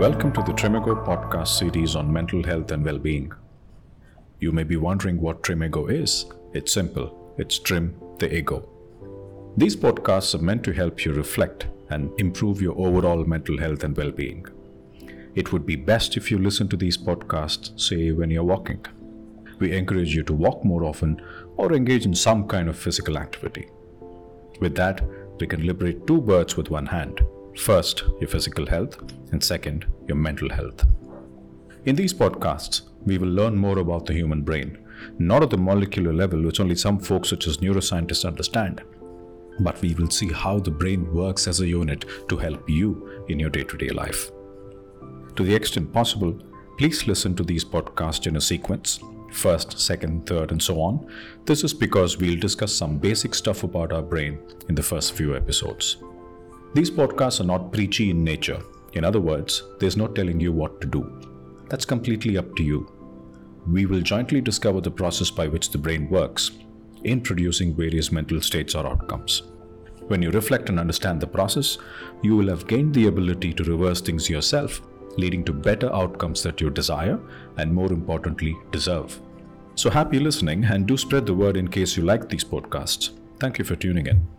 Welcome to the Trimago podcast series on mental health and well being. You may be wondering what Trimago is. It's simple it's Trim the Ego. These podcasts are meant to help you reflect and improve your overall mental health and well being. It would be best if you listen to these podcasts, say, when you're walking. We encourage you to walk more often or engage in some kind of physical activity. With that, we can liberate two birds with one hand first, your physical health, and second, your mental health. In these podcasts, we will learn more about the human brain, not at the molecular level, which only some folks such as neuroscientists understand, but we will see how the brain works as a unit to help you in your day to day life. To the extent possible, please listen to these podcasts in a sequence first, second, third, and so on. This is because we'll discuss some basic stuff about our brain in the first few episodes. These podcasts are not preachy in nature. In other words, there's no telling you what to do. That's completely up to you. We will jointly discover the process by which the brain works in producing various mental states or outcomes. When you reflect and understand the process, you will have gained the ability to reverse things yourself, leading to better outcomes that you desire and, more importantly, deserve. So, happy listening and do spread the word in case you like these podcasts. Thank you for tuning in.